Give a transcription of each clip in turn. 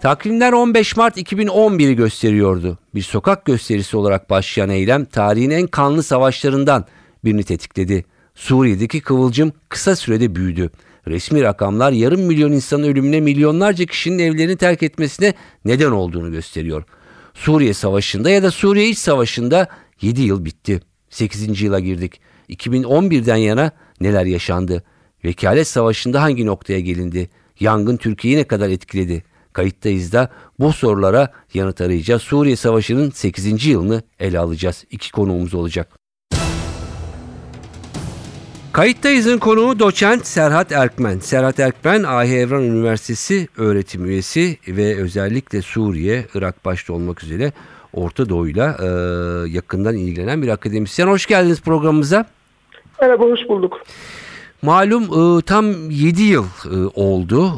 Takvimler 15 Mart 2011'i gösteriyordu. Bir sokak gösterisi olarak başlayan eylem tarihin en kanlı savaşlarından birini tetikledi. Suriye'deki kıvılcım kısa sürede büyüdü. Resmi rakamlar yarım milyon insanın ölümüne milyonlarca kişinin evlerini terk etmesine neden olduğunu gösteriyor. Suriye Savaşı'nda ya da Suriye İç Savaşı'nda 7 yıl bitti. 8. yıla girdik. 2011'den yana neler yaşandı? Vekalet Savaşı'nda hangi noktaya gelindi? Yangın Türkiye'yi ne kadar etkiledi? Kayıttayız da bu sorulara yanıt arayacağız. Suriye Savaşı'nın 8. yılını ele alacağız. İki konuğumuz olacak. Kayıttayız'ın konuğu doçent Serhat Erkmen. Serhat Erkmen, Ahi Evran Üniversitesi öğretim üyesi ve özellikle Suriye, Irak başta olmak üzere Orta Doğu'yla e, yakından ilgilenen bir akademisyen. Hoş geldiniz programımıza. Merhaba, hoş bulduk. Malum e, tam 7 yıl e, oldu.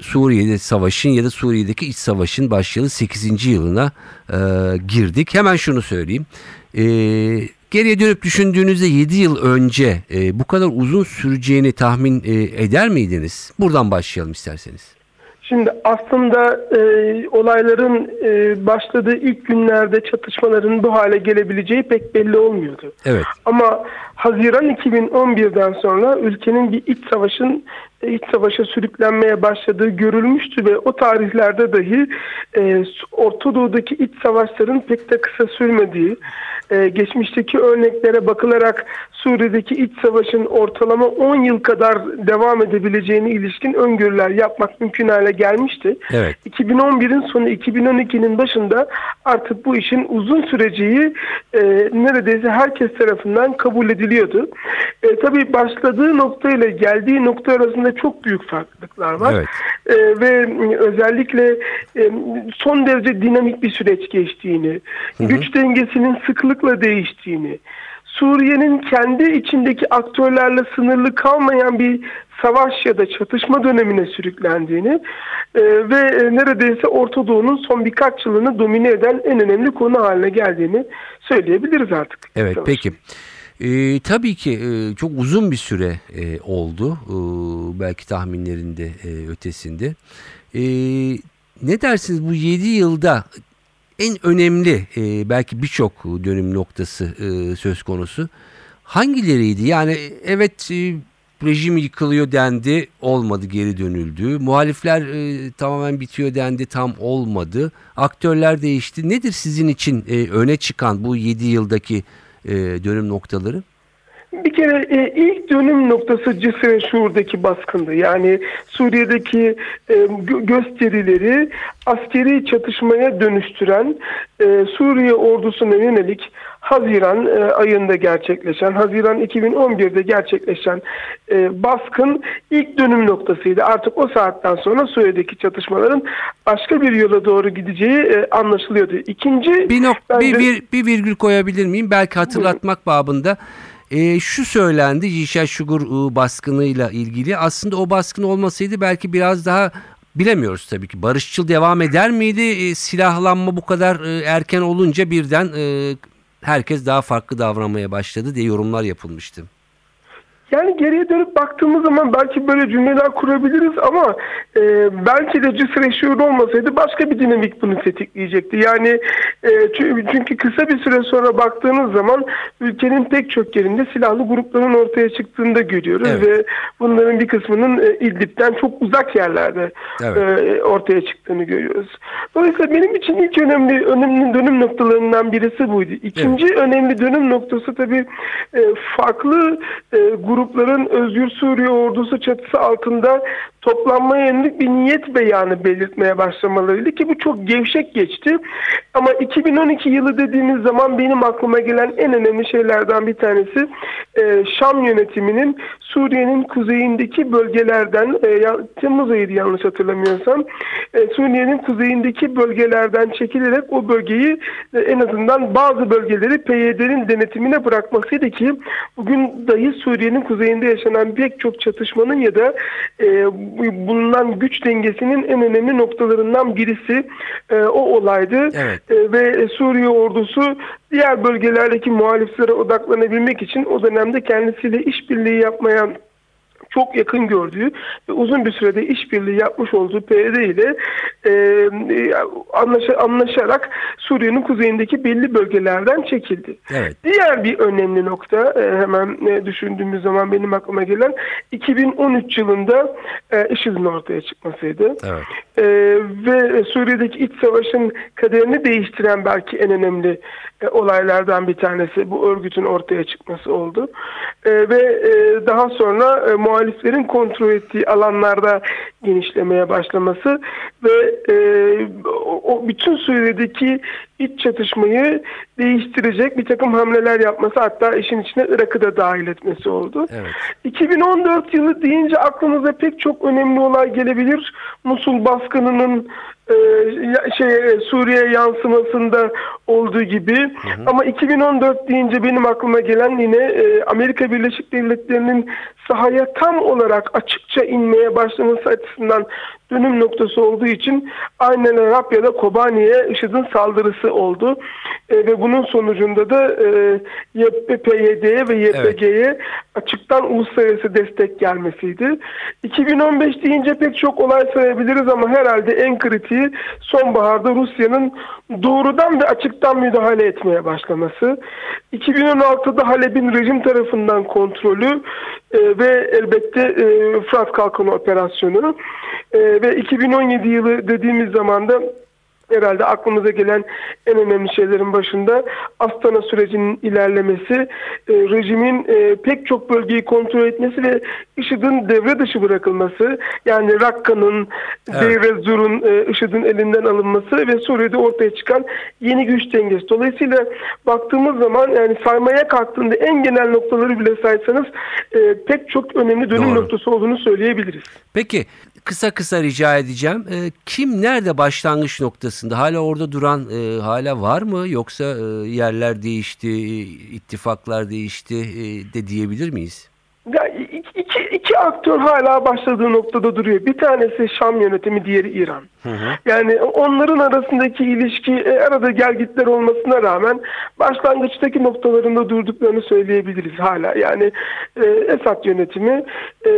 Suriye'de savaşın ya da Suriye'deki iç savaşın başlayalı 8. yılına e, girdik. Hemen şunu söyleyeyim. E, geriye dönüp düşündüğünüzde 7 yıl önce e, bu kadar uzun süreceğini tahmin e, eder miydiniz? Buradan başlayalım isterseniz. Şimdi aslında e, olayların e, başladığı ilk günlerde çatışmaların bu hale gelebileceği pek belli olmuyordu. Evet. Ama Haziran 2011'den sonra ülkenin bir iç savaşın iç savaşa sürüklenmeye başladığı görülmüştü ve o tarihlerde dahi e, Orta Doğu'daki iç savaşların pek de kısa sürmediği, e, geçmişteki örneklere bakılarak Suriye'deki iç savaşın ortalama 10 yıl kadar devam edebileceğine ilişkin öngörüler yapmak mümkün hale gelmişti. Evet. 2011'in sonu 2012'nin başında artık bu işin uzun süreceği e, neredeyse herkes tarafından kabul ediliyordu. E, tabii başladığı nokta ile geldiği nokta arasında çok büyük farklılıklar var. Evet. E, ve özellikle e, son derece dinamik bir süreç geçtiğini, hı hı. güç dengesinin sıklıkla değiştiğini, Suriye'nin kendi içindeki aktörlerle sınırlı kalmayan bir savaş ya da çatışma dönemine sürüklendiğini e, ve neredeyse Orta Doğu'nun son birkaç yılını domine eden en önemli konu haline geldiğini söyleyebiliriz artık. Evet savaş. peki. E, tabii ki e, çok uzun bir süre e, oldu. E, belki tahminlerinde e, ötesinde. E, ne dersiniz bu 7 yılda en önemli e, belki birçok dönüm noktası e, söz konusu. Hangileriydi? Yani evet e, rejim yıkılıyor dendi olmadı geri dönüldü. Muhalifler e, tamamen bitiyor dendi tam olmadı. Aktörler değişti. Nedir sizin için e, öne çıkan bu 7 yıldaki e, dönüm noktaları? Bir kere e, ilk dönüm noktası Cisre Şuur'daki baskındı. Yani Suriye'deki e, gö gösterileri askeri çatışmaya dönüştüren e, Suriye ordusuna yönelik Haziran e, ayında gerçekleşen, Haziran 2011'de gerçekleşen e, baskın ilk dönüm noktasıydı. Artık o saatten sonra Suriye'deki çatışmaların başka bir yola doğru gideceği e, anlaşılıyordu. İkinci bir, nok bence... bir, bir, bir virgül koyabilir miyim? Belki hatırlatmak babında. E, şu söylendi Yişa Şugur e, baskınıyla ilgili. Aslında o baskın olmasaydı belki biraz daha bilemiyoruz tabii ki. Barışçıl devam eder miydi? E, silahlanma bu kadar e, erken olunca birden e, herkes daha farklı davranmaya başladı diye yorumlar yapılmıştı. Yani geriye dönüp baktığımız zaman belki böyle cümleler kurabiliriz ama e, belki de Cisreşiyor olmasaydı başka bir dinamik bunu tetikleyecekti. Yani e, çünkü kısa bir süre sonra baktığınız zaman ülkenin pek çok yerinde silahlı grupların ortaya çıktığını da görüyoruz evet. ve bunların bir kısmının e, İdlib'den çok uzak yerlerde evet. e, ortaya çıktığını görüyoruz. Dolayısıyla benim için ilk önemli önemli dönüm noktalarından birisi buydu. İkinci evet. önemli dönüm noktası tabii e, farklı e, grup grupların Özgür Suriye ordusu çatısı altında toplanmaya yönelik bir niyet beyanı belirtmeye başlamalarıydı ki bu çok gevşek geçti. Ama 2012 yılı dediğimiz zaman benim aklıma gelen en önemli şeylerden bir tanesi e, Şam yönetiminin Suriye'nin kuzeyindeki bölgelerden e, Temmuz ayıydı yanlış hatırlamıyorsam e, Suriye'nin kuzeyindeki bölgelerden çekilerek o bölgeyi en azından bazı bölgeleri PYD'nin denetimine bırakmasıydı ki bugün dahi Suriye'nin kuzeyinde yaşanan pek çok çatışmanın ya da bulunan güç dengesinin en önemli noktalarından birisi e, o olaydı. Evet. E, ve Suriye ordusu diğer bölgelerdeki muhaliflere odaklanabilmek için o dönemde kendisiyle işbirliği yapmaya çok yakın gördüğü ve uzun bir sürede işbirliği yapmış olduğu PYD ile e, anlaşa- anlaşarak Suriye'nin kuzeyindeki belli bölgelerden çekildi. Evet. Diğer bir önemli nokta e, hemen e, düşündüğümüz zaman benim aklıma gelen 2013 yılında e, IŞİD'in ortaya çıkmasıydı. Evet. E, ve Suriye'deki iç savaşın kaderini değiştiren belki en önemli e, olaylardan bir tanesi bu örgütün ortaya çıkması oldu. E, ve e, daha sonra e, muhaliflerin kontrol ettiği alanlarda genişlemeye başlaması ve e, o, bütün Suriye'deki iç çatışmayı değiştirecek bir takım hamleler yapması hatta işin içine Irak'ı da dahil etmesi oldu. Evet. 2014 yılı deyince aklımıza pek çok önemli olay gelebilir. Musul baskınının e, şey Suriye yansımasında olduğu gibi. Ama 2014 deyince benim aklıma gelen yine e, Amerika Birleşik Devletleri'nin sahaya tam olarak açıkça inmeye başlaması açısından dönüm noktası olduğu için aynen Rabya'da Kobani'ye IŞİD'in saldırısı oldu. E, ve bunun sonucunda da e, YPYD'ye ve YPG'ye açıktan uluslararası destek gelmesiydi. 2015 deyince pek çok olay sayabiliriz ama herhalde en kritiği sonbaharda Rusya'nın doğrudan ve açıktan müdahale etmeye başlaması. 2016'da Halep'in rejim tarafından kontrolü e, ve elbette e, Fırat Kalkanı operasyonu E, ve 2017 yılı dediğimiz zaman da herhalde aklımıza gelen en önemli şeylerin başında Astana sürecinin ilerlemesi, e, rejimin e, pek çok bölgeyi kontrol etmesi ve IŞİD'in devre dışı bırakılması, yani Rakka'nın, Evet. Deir ez-Zor'un e, IŞİD'in elinden alınması ve Suriye'de ortaya çıkan yeni güç dengesi. Dolayısıyla baktığımız zaman yani saymaya kalktığında en genel noktaları bile saysanız e, pek çok önemli dönüm Doğru. noktası olduğunu söyleyebiliriz. Peki kısa kısa rica edeceğim. Ee, kim nerede başlangıç noktasında? Hala orada duran e, hala var mı? Yoksa e, yerler değişti, e, ittifaklar değişti e, de diyebilir miyiz? Ya iki, iki, aktör hala başladığı noktada duruyor. Bir tanesi Şam yönetimi, diğeri İran. Yani onların arasındaki ilişki e, arada gelgitler olmasına rağmen başlangıçtaki noktalarında durduklarını söyleyebiliriz hala. Yani e, Esad yönetimi e,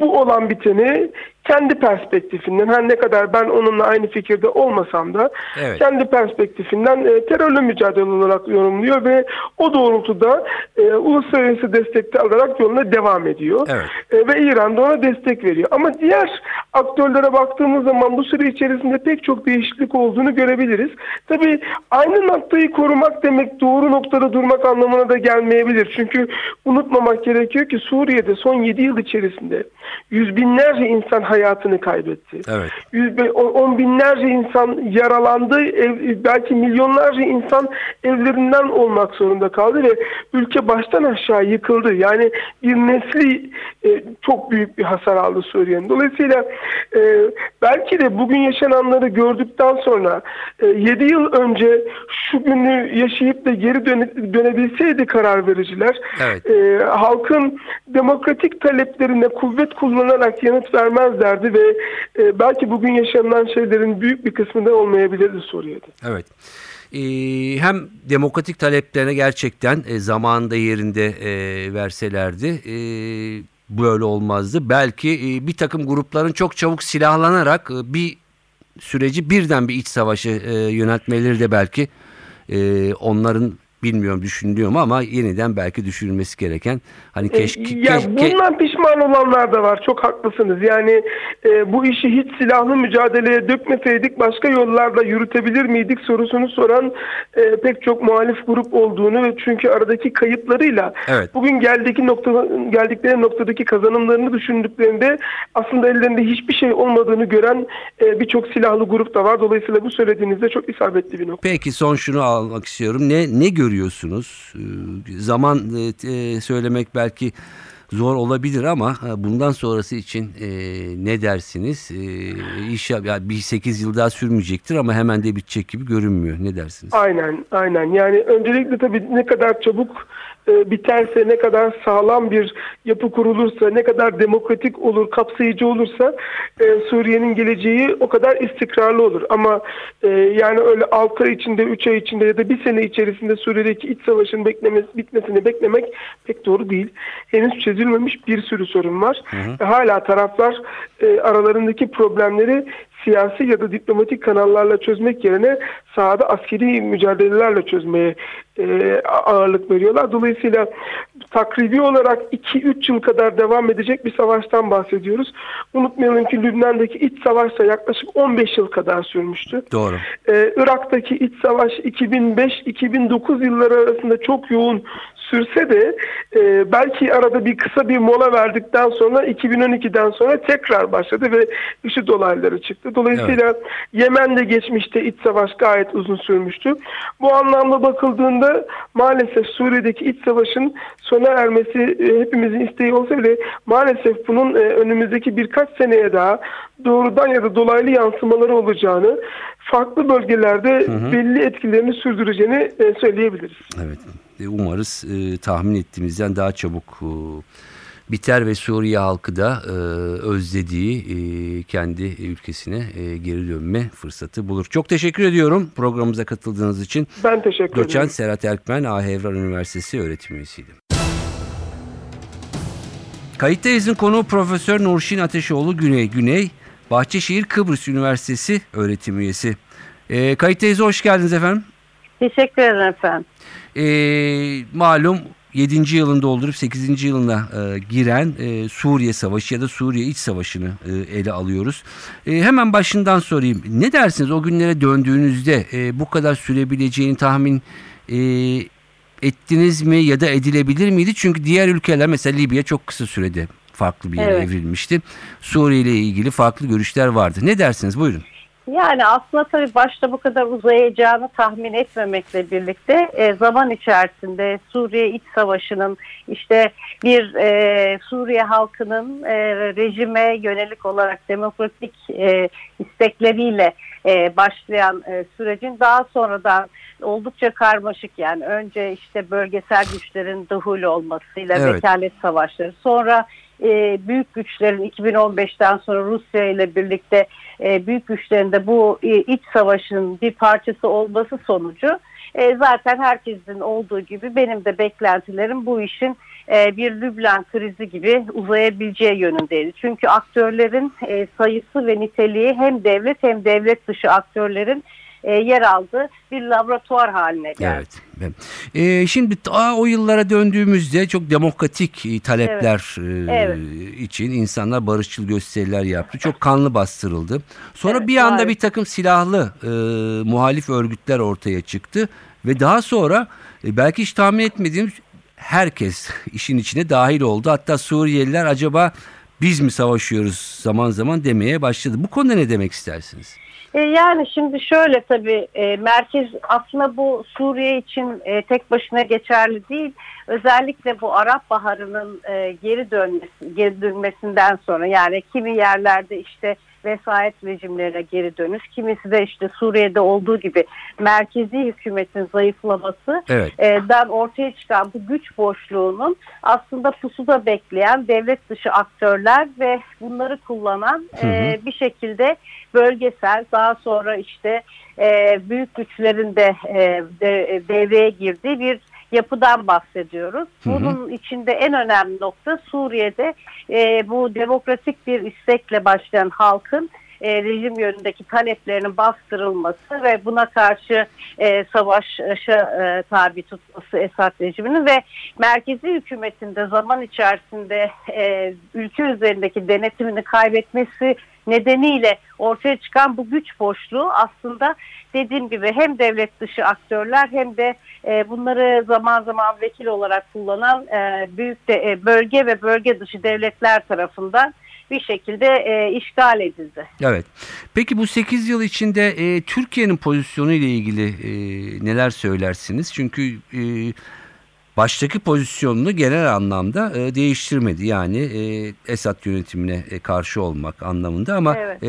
bu olan biteni kendi perspektifinden her ne kadar ben onunla aynı fikirde olmasam da Evet. kendi perspektifinden e, terörle mücadele olarak yorumluyor ve o doğrultuda e, uluslararası destekte alarak yoluna devam ediyor. Evet. E, ve İran da ona destek veriyor. Ama diğer aktörlere baktığımız zaman bu süre içerisinde pek çok değişiklik olduğunu görebiliriz. Tabii aynı noktayı korumak demek doğru noktada durmak anlamına da gelmeyebilir. Çünkü unutmamak gerekiyor ki Suriye'de son 7 yıl içerisinde yüz binlerce insan hayatını kaybetti. Evet. Yüz, on- binlerce insan yaralandı, ev- belki milyonlarca insan evlerinden olmak zorunda kaldı ve ülke baştan aşağı yıkıldı. Yani bir nesli e, çok büyük bir hasar aldı Suriye'nin. Dolayısıyla e, belki de bugün yaşananları gördükten sonra 7 yıl önce şu günü yaşayıp da geri döne- dönebilseydi karar vericiler Evet. e, halkın demokratik taleplerine kuvvet kullanarak yanıt vermezlerdi ve e, belki bugün yaşanılan şeylerin büyük bir kısmı da olmayabilirdi Suriye'de. Evet. Ee, hem demokratik taleplerine gerçekten e, zamanında yerinde e, verselerdi e, böyle olmazdı. Belki e, bir takım grupların çok çabuk silahlanarak bir süreci birden bir iç savaşı e, yöneltmeleri de belki onların bilmiyorum düşünülüyor mu ama yeniden belki düşünülmesi gereken hani E, keşke ya keşke- bundan pişman olanlar da var. Çok haklısınız. Yani e, bu işi hiç silahlı mücadeleye dökmeseydik başka yollarla yürütebilir miydik sorusunu soran e, pek çok muhalif grup olduğunu ve çünkü aradaki kayıplarıyla Evet. bugün geldeki nokta geldikleri noktadaki kazanımlarını düşündüklerinde aslında ellerinde hiçbir şey olmadığını gören e, birçok silahlı grup da var. Dolayısıyla bu söylediğinizde çok isabetli bir nokta. Peki son şunu almak istiyorum. Ne ne görüyorsunuz? Ee, zaman e, e, söylemek belki zor olabilir ama e, bundan sonrası için ne dersiniz? E, inşallah ya bir 8 yıl daha sürmeyecektir ama hemen de bitecek gibi görünmüyor. Ne dersiniz? Aynen, aynen. Yani öncelikle tabii ne kadar çabuk biterse, ne kadar sağlam bir yapı kurulursa, ne kadar demokratik olur, kapsayıcı olursa e, Suriye'nin geleceği o kadar istikrarlı olur. Ama e, yani öyle 6 ay içinde, 3 ay içinde ya da bir sene içerisinde Suriye'deki iç savaşın beklemesi, bitmesini beklemek pek doğru değil. Henüz çözülmemiş bir sürü sorun var. Ve hala taraflar e, aralarındaki problemleri siyasi ya da diplomatik kanallarla çözmek yerine sahada askeri mücadelelerle çözmeye e, ağırlık veriyorlar. Dolayısıyla takribi olarak 2-3 yıl kadar devam edecek bir savaştan bahsediyoruz. Unutmayalım ki Lübnan'daki iç savaş da yaklaşık 15 yıl kadar sürmüştü. Doğru. Ee, Irak'taki iç savaş 2005-2009 yılları arasında çok yoğun sürse de e, belki arada bir kısa bir mola verdikten sonra 2012'den sonra tekrar başladı ve IŞİD olayları çıktı. Dolayısıyla Yemen'de geçmişte iç savaş gayet uzun sürmüştü. Bu anlamda bakıldığında maalesef Suriye'deki iç savaşın sona ermesi e, hepimizin isteği olsa bile maalesef bunun e, önümüzdeki birkaç seneye daha doğrudan ya da dolaylı yansımaları olacağını farklı bölgelerde belli etkilerini sürdüreceğini e, söyleyebiliriz. Evet. E, Umarız e, tahmin ettiğimizden daha çabuk e, biter ve Suriye halkı da e, özlediği e, kendi ülkesine e, geri dönme fırsatı bulur. Çok teşekkür ediyorum programımıza katıldığınız için. Ben teşekkür ederim. Doçent Serhat Erkmen, Ahevran Üniversitesi öğretim üyesiydi. Kayıttayız'ın konuğu Profesör Nurşin Ateşoğlu Güney. Güney, Bahçeşehir Kıbrıs Üniversitesi öğretim üyesi. E, Kayıttayız'a hoş geldiniz efendim. Teşekkür ederim efendim. E, malum 7. yılını doldurup 8. yılına e, giren e, Suriye Savaşı ya da Suriye İç Savaşı'nı e, ele alıyoruz. E, hemen başından sorayım. Ne dersiniz o günlere döndüğünüzde e, bu kadar sürebileceğini tahmin e, ettiniz mi ya da edilebilir miydi? Çünkü diğer ülkeler mesela Libya çok kısa sürede farklı bir yere Evet. evrilmişti. Suriye ile ilgili farklı görüşler vardı. Ne dersiniz? Buyurun. Yani aslında tabii başta bu kadar uzayacağını tahmin etmemekle birlikte e, zaman içerisinde Suriye İç Savaşı'nın işte bir e, Suriye halkının e, rejime yönelik olarak demokratik e, istekleriyle e, başlayan e, sürecin daha sonradan oldukça karmaşık yani önce işte bölgesel güçlerin dahul olmasıyla Evet. vekalet savaşları sonra e, büyük güçlerin 2015'ten sonra Rusya ile birlikte e, büyük güçlerin de bu e, iç savaşın bir parçası olması sonucu e, zaten herkesin olduğu gibi benim de beklentilerim bu işin e, bir Lübnan krizi gibi uzayabileceği yönündeydi. Çünkü aktörlerin e, sayısı ve niteliği hem devlet hem devlet dışı aktörlerin e, yer aldığı bir laboratuvar haline geldi. Evet. Ee, şimdi ta o yıllara döndüğümüzde çok demokratik e, talepler e, Evet. için insanlar barışçıl gösteriler yaptı. Çok kanlı bastırıldı. Sonra Evet, bir anda maalesef. bir takım silahlı e, muhalif örgütler ortaya çıktı ve daha sonra e, belki hiç tahmin etmediğimiz herkes işin içine dahil oldu. Hatta Suriyeliler acaba biz mi savaşıyoruz zaman zaman demeye başladı. Bu konuda ne demek istersiniz? E, yani şimdi şöyle tabii e, merkez aslında bu Suriye için e, tek başına geçerli değil. Özellikle bu Arap Baharı'nın geri dönmesi, geri dönmesinden sonra yani kimi yerlerde işte vesayet rejimlerine geri dönüş, kimisi de işte Suriye'de olduğu gibi merkezi hükümetin zayıflaması Evet. e, den ortaya çıkan bu güç boşluğunun aslında pusuda bekleyen devlet dışı aktörler ve bunları kullanan e, bir şekilde bölgesel daha sonra işte e, büyük güçlerin de, e, de devreye girdiği bir yapıdan bahsediyoruz. Bunun içinde en önemli nokta Suriye'de e, bu demokratik bir istekle başlayan halkın e, rejim yönündeki taleplerinin bastırılması ve buna karşı e, savaşa e, tabi tutması Esad rejiminin ve merkezi hükümetinde zaman içerisinde e, ülke üzerindeki denetimini kaybetmesi nedeniyle ortaya çıkan bu güç boşluğu aslında dediğim gibi hem devlet dışı aktörler hem de e, bunları zaman zaman vekil olarak kullanan e, büyük de e, bölge ve bölge dışı devletler tarafından bir şekilde e, işgal edildi. Evet. Peki bu 8 yıl içinde e, Türkiye'nin pozisyonu ile ilgili e, neler söylersiniz? Çünkü e, baştaki pozisyonunu genel anlamda e, değiştirmedi. Yani e, Esad yönetimine e, karşı olmak anlamında ama Evet. e,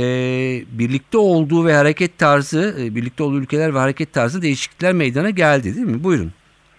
birlikte olduğu ve hareket tarzı, e, birlikte olduğu ülkeler ve hareket tarzı değişiklikler meydana geldi değil mi? Buyurun.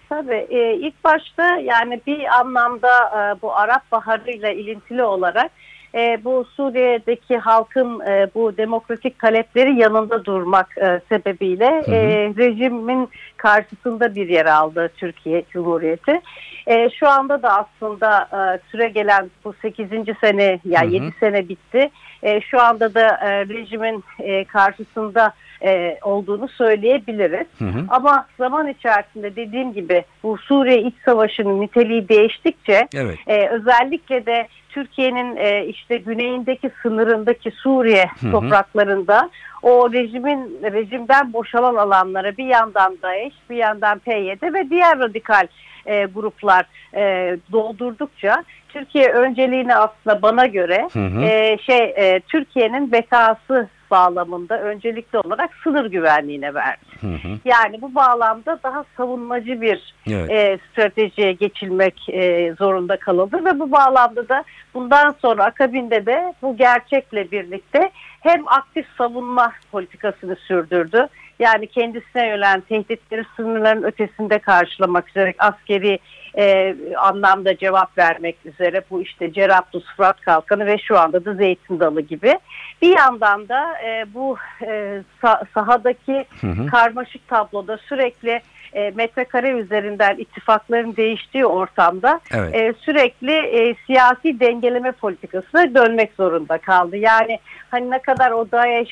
Tabii e, ilk başta yani bir anlamda e, bu Arap Baharı ile ilintili olarak e, bu Suriye'deki halkın e, bu demokratik talepleri yanında durmak e, sebebiyle Hı hı. e, rejimin karşısında bir yer aldı Türkiye Cumhuriyeti. E, şu anda da aslında e, süre gelen bu 8. sene yani Hı hı. 7 sene bitti. E, şu anda da e, rejimin e, karşısında e, olduğunu söyleyebiliriz. Hı hı. Ama zaman içerisinde dediğim gibi bu Suriye iç savaşının niteliği değiştikçe Evet. e, özellikle de Türkiye'nin e, işte güneyindeki sınırındaki Suriye Hı hı. topraklarında o rejimin rejimden boşalan alanlara bir yandan DAEŞ, bir yandan PYD ve diğer radikal e, gruplar e, doldurdukça Türkiye önceliğini aslında bana göre Hı hı. e, şey e, Türkiye'nin bekası bağlamında öncelikli olarak sınır güvenliğine verdi. Hı hı. Yani bu bağlamda daha savunmacı bir Evet. e, stratejiye geçilmek e, zorunda kalındı ve bu bağlamda da bundan sonra akabinde de bu gerçekle birlikte hem aktif savunma politikasını sürdürdü. Yani kendisine yönelen tehditleri sınırların ötesinde karşılamak üzere askeri e, anlamda cevap vermek üzere bu işte Cerablus, Fırat Kalkanı ve şu anda da Zeytin Dalı gibi. Bir yandan da e, bu e, sa- sahadaki Hı hı. karmaşık tabloda sürekli e, metrekare üzerinden ittifakların değiştiği ortamda Evet. e, sürekli e, siyasi dengeleme politikasına dönmek zorunda kaldı. Yani hani ne kadar o DAEŞ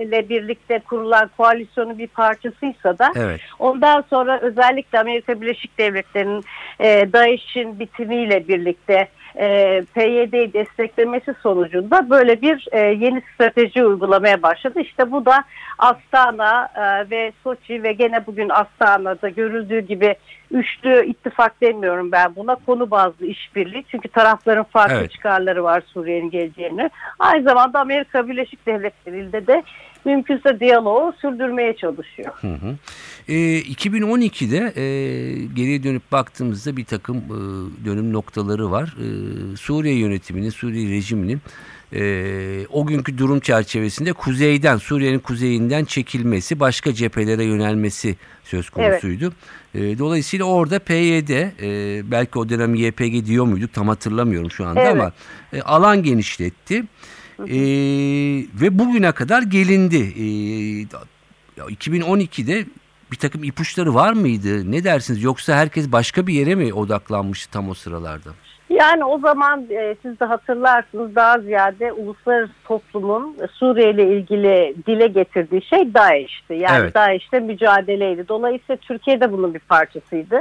ile birlikte kurulan koalisyonun bir parçasıysa da Evet. Ondan sonra özellikle Amerika Birleşik Devletleri'nin e, DAEŞ'in bitimiyle birlikte e, PYD'yi desteklemesi sonucunda böyle bir e, yeni strateji uygulamaya başladı. İşte bu da Astana e, ve Soçi ve gene bugün Astana'da görüldüğü gibi üçlü ittifak demiyorum ben buna konu bazlı işbirliği. Çünkü tarafların farklı Evet. çıkarları var Suriye'nin geleceğini. Aynı zamanda Amerika Birleşik Devletleri'yle de mümkünse diyaloğu sürdürmeye çalışıyor. Hı hı. E, 2012'de e, geriye dönüp baktığımızda bir takım e, dönüm noktaları var. E, Suriye yönetiminin, Suriye rejiminin e, o günkü durum çerçevesinde kuzeyden, Suriye'nin kuzeyinden çekilmesi, başka cephelere yönelmesi söz konusuydu. E, dolayısıyla orada PYD, e, belki o dönem YPG diyor muyduk tam hatırlamıyorum şu anda Evet. ama e, alan genişletti. E, ve bugüne kadar gelindi. E, ya 2012'de bir takım ipuçları var mıydı? Ne dersiniz? Yoksa herkes başka bir yere mi odaklanmıştı tam o sıralarda? Yani o zaman e, siz de hatırlarsınız daha ziyade uluslararası toplumun Suriye ile ilgili dile getirdiği şey DAEŞ'ti. Yani Evet. DAEŞ'le mücadeleydi. Dolayısıyla Türkiye de bunun bir parçasıydı.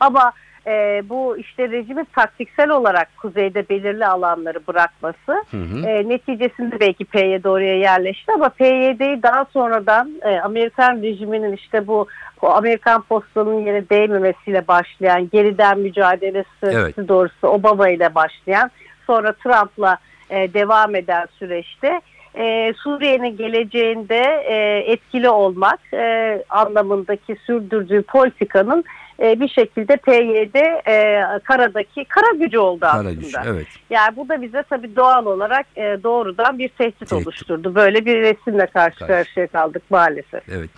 Ama e, bu işte rejimin taktiksel olarak kuzeyde belirli alanları bırakması Hı hı. e, neticesinde belki PYD oraya yerleşti ama PYD'yi daha sonradan e, Amerikan rejiminin işte bu o Amerikan postanın yere değmemesiyle başlayan geriden mücadelesi Evet. doğrusu Obama ile başlayan sonra Trump'la e, devam eden süreçte e, Suriye'nin geleceğinde e, etkili olmak e, anlamındaki sürdürdüğü politikanın e, bir şekilde PYD e, karadaki kara gücü oldu Kara aslında. güç, evet. Yani bu da bize tabii doğal olarak e, doğrudan bir tehdit, Tehdit. oluşturdu. Böyle bir resimle karşı Karşı. karşıya kaldık maalesef. Evet.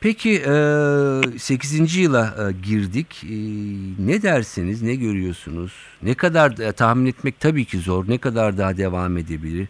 Peki e, 8. yıla e, girdik. E, ne dersiniz? Ne görüyorsunuz? Ne kadar e, tahmin etmek tabii ki zor. Ne kadar daha devam edebilir?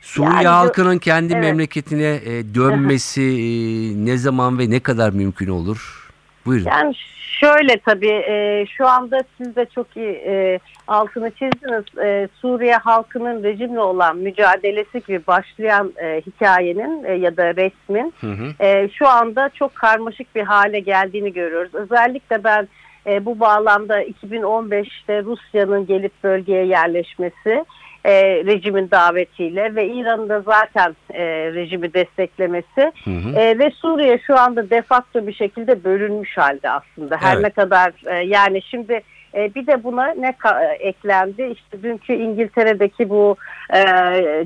Suriye Yani halkının kendi Evet. memleketine e, dönmesi e, ne zaman ve ne kadar mümkün olur? Buyurun. Yani Şöyle tabii e, şu anda siz de çok iyi e, altını çizdiniz. E, Suriye halkının rejimle olan mücadelesi gibi başlayan e, hikayenin e, ya da resmin Hı hı. e, şu anda çok karmaşık bir hale geldiğini görüyoruz. Özellikle ben e, bu bağlamda 2015'te Rusya'nın gelip bölgeye yerleşmesi e, rejimin davetiyle ve İran'ın da zaten e, rejimi desteklemesi Hı hı. e, ve Suriye şu anda de facto bir şekilde bölünmüş halde aslında. Her Evet. ne kadar e, yani şimdi e, bir de buna ne e, eklendi? İşte dünkü İngiltere'deki bu e,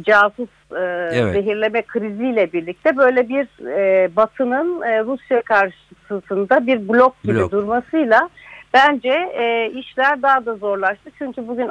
casus e, Evet. zehirleme kriziyle birlikte böyle bir e, Batı'nın e, Rusya karşısında bir blok gibi Blok. durmasıyla bence e, işler daha da zorlaştı. Çünkü bugün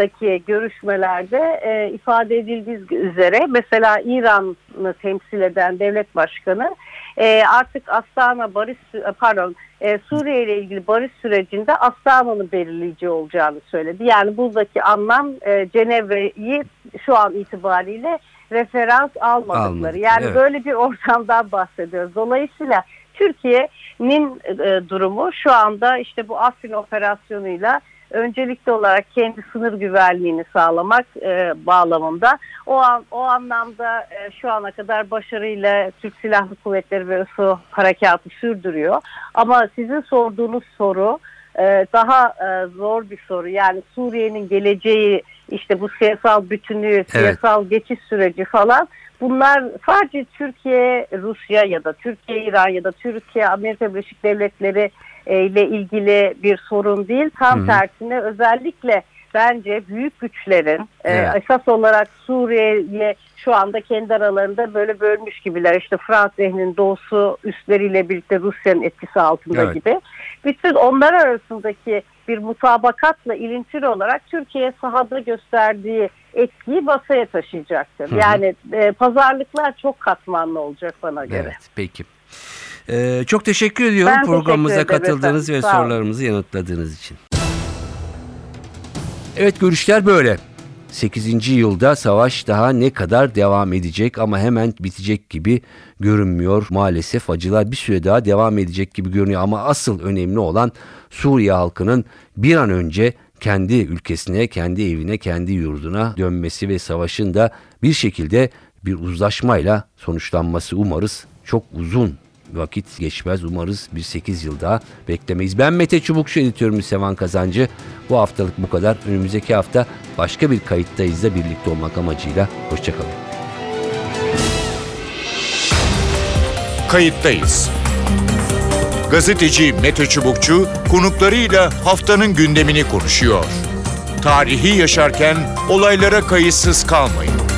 Astana'daki görüşmelerde e, ifade edildiği üzere mesela İran'ı temsil eden devlet başkanı e, artık Astana barış pardon e, Suriye ile ilgili barış sürecinde Astana'nın belirleyici olacağını söyledi. Yani buradaki anlam e, Cenevre'yi şu an itibariyle referans almadıkları. Almadık, yani evet. böyle bir ortamdan bahsediyoruz. Dolayısıyla Türkiye'nin e, durumu şu anda işte bu Afrin operasyonuyla öncelikli olarak kendi sınır güvenliğini sağlamak e, bağlamında o an, o anlamda e, şu ana kadar başarıyla Türk Silahlı Kuvvetleri ve ISO harekatı sürdürüyor. Ama sizin sorduğunuz soru e, daha e, zor bir soru. Yani Suriye'nin geleceği işte bu siyasal bütünlüğü, siyasal geçiş süreci falan bunlar sadece Türkiye, Rusya ya da Türkiye, İran ya da Türkiye, Amerika Birleşik Devletleri ile ilgili bir sorun değil. Tam Hı hı. tersine özellikle bence büyük güçlerin e, Evet. esas olarak Suriye'ye şu anda kendi aralarında böyle bölmüş gibiler. İşte Nehri'nin doğusu üstleriyle birlikte Rusya'nın etkisi altında Evet. gibi. Bütün onlar arasındaki bir mutabakatla ilintili olarak Türkiye sahada gösterdiği etkiyi basaya taşıyacaktır. Hı hı. Yani e, pazarlıklar çok katmanlı olacak bana göre. Evet peki. Ee, çok teşekkür ediyorum Ben programımıza teşekkür katıldığınız ve efendim. Sağ olun. sorularımızı yanıtladığınız için. Evet görüşler böyle. 8. yılda savaş daha ne kadar devam edecek ama hemen bitecek gibi görünmüyor. Maalesef acılar bir süre daha devam edecek gibi görünüyor ama asıl önemli olan Suriye halkının bir an önce kendi ülkesine, kendi evine, kendi yurduna dönmesi ve savaşın da bir şekilde bir uzlaşmayla sonuçlanması umarız. Çok uzun vakit geçmez. Umarız bir 8 yıl daha beklemeyiz. Ben Mete Çubukçu editörümüz Sevan Kazancı. Bu haftalık bu kadar. Önümüzdeki hafta başka bir kayıttayız da birlikte olmak amacıyla. Hoşçakalın. Kayıttayız. Gazeteci Mete Çubukçu konuklarıyla haftanın gündemini konuşuyor. Tarihi yaşarken olaylara kayıtsız kalmayın.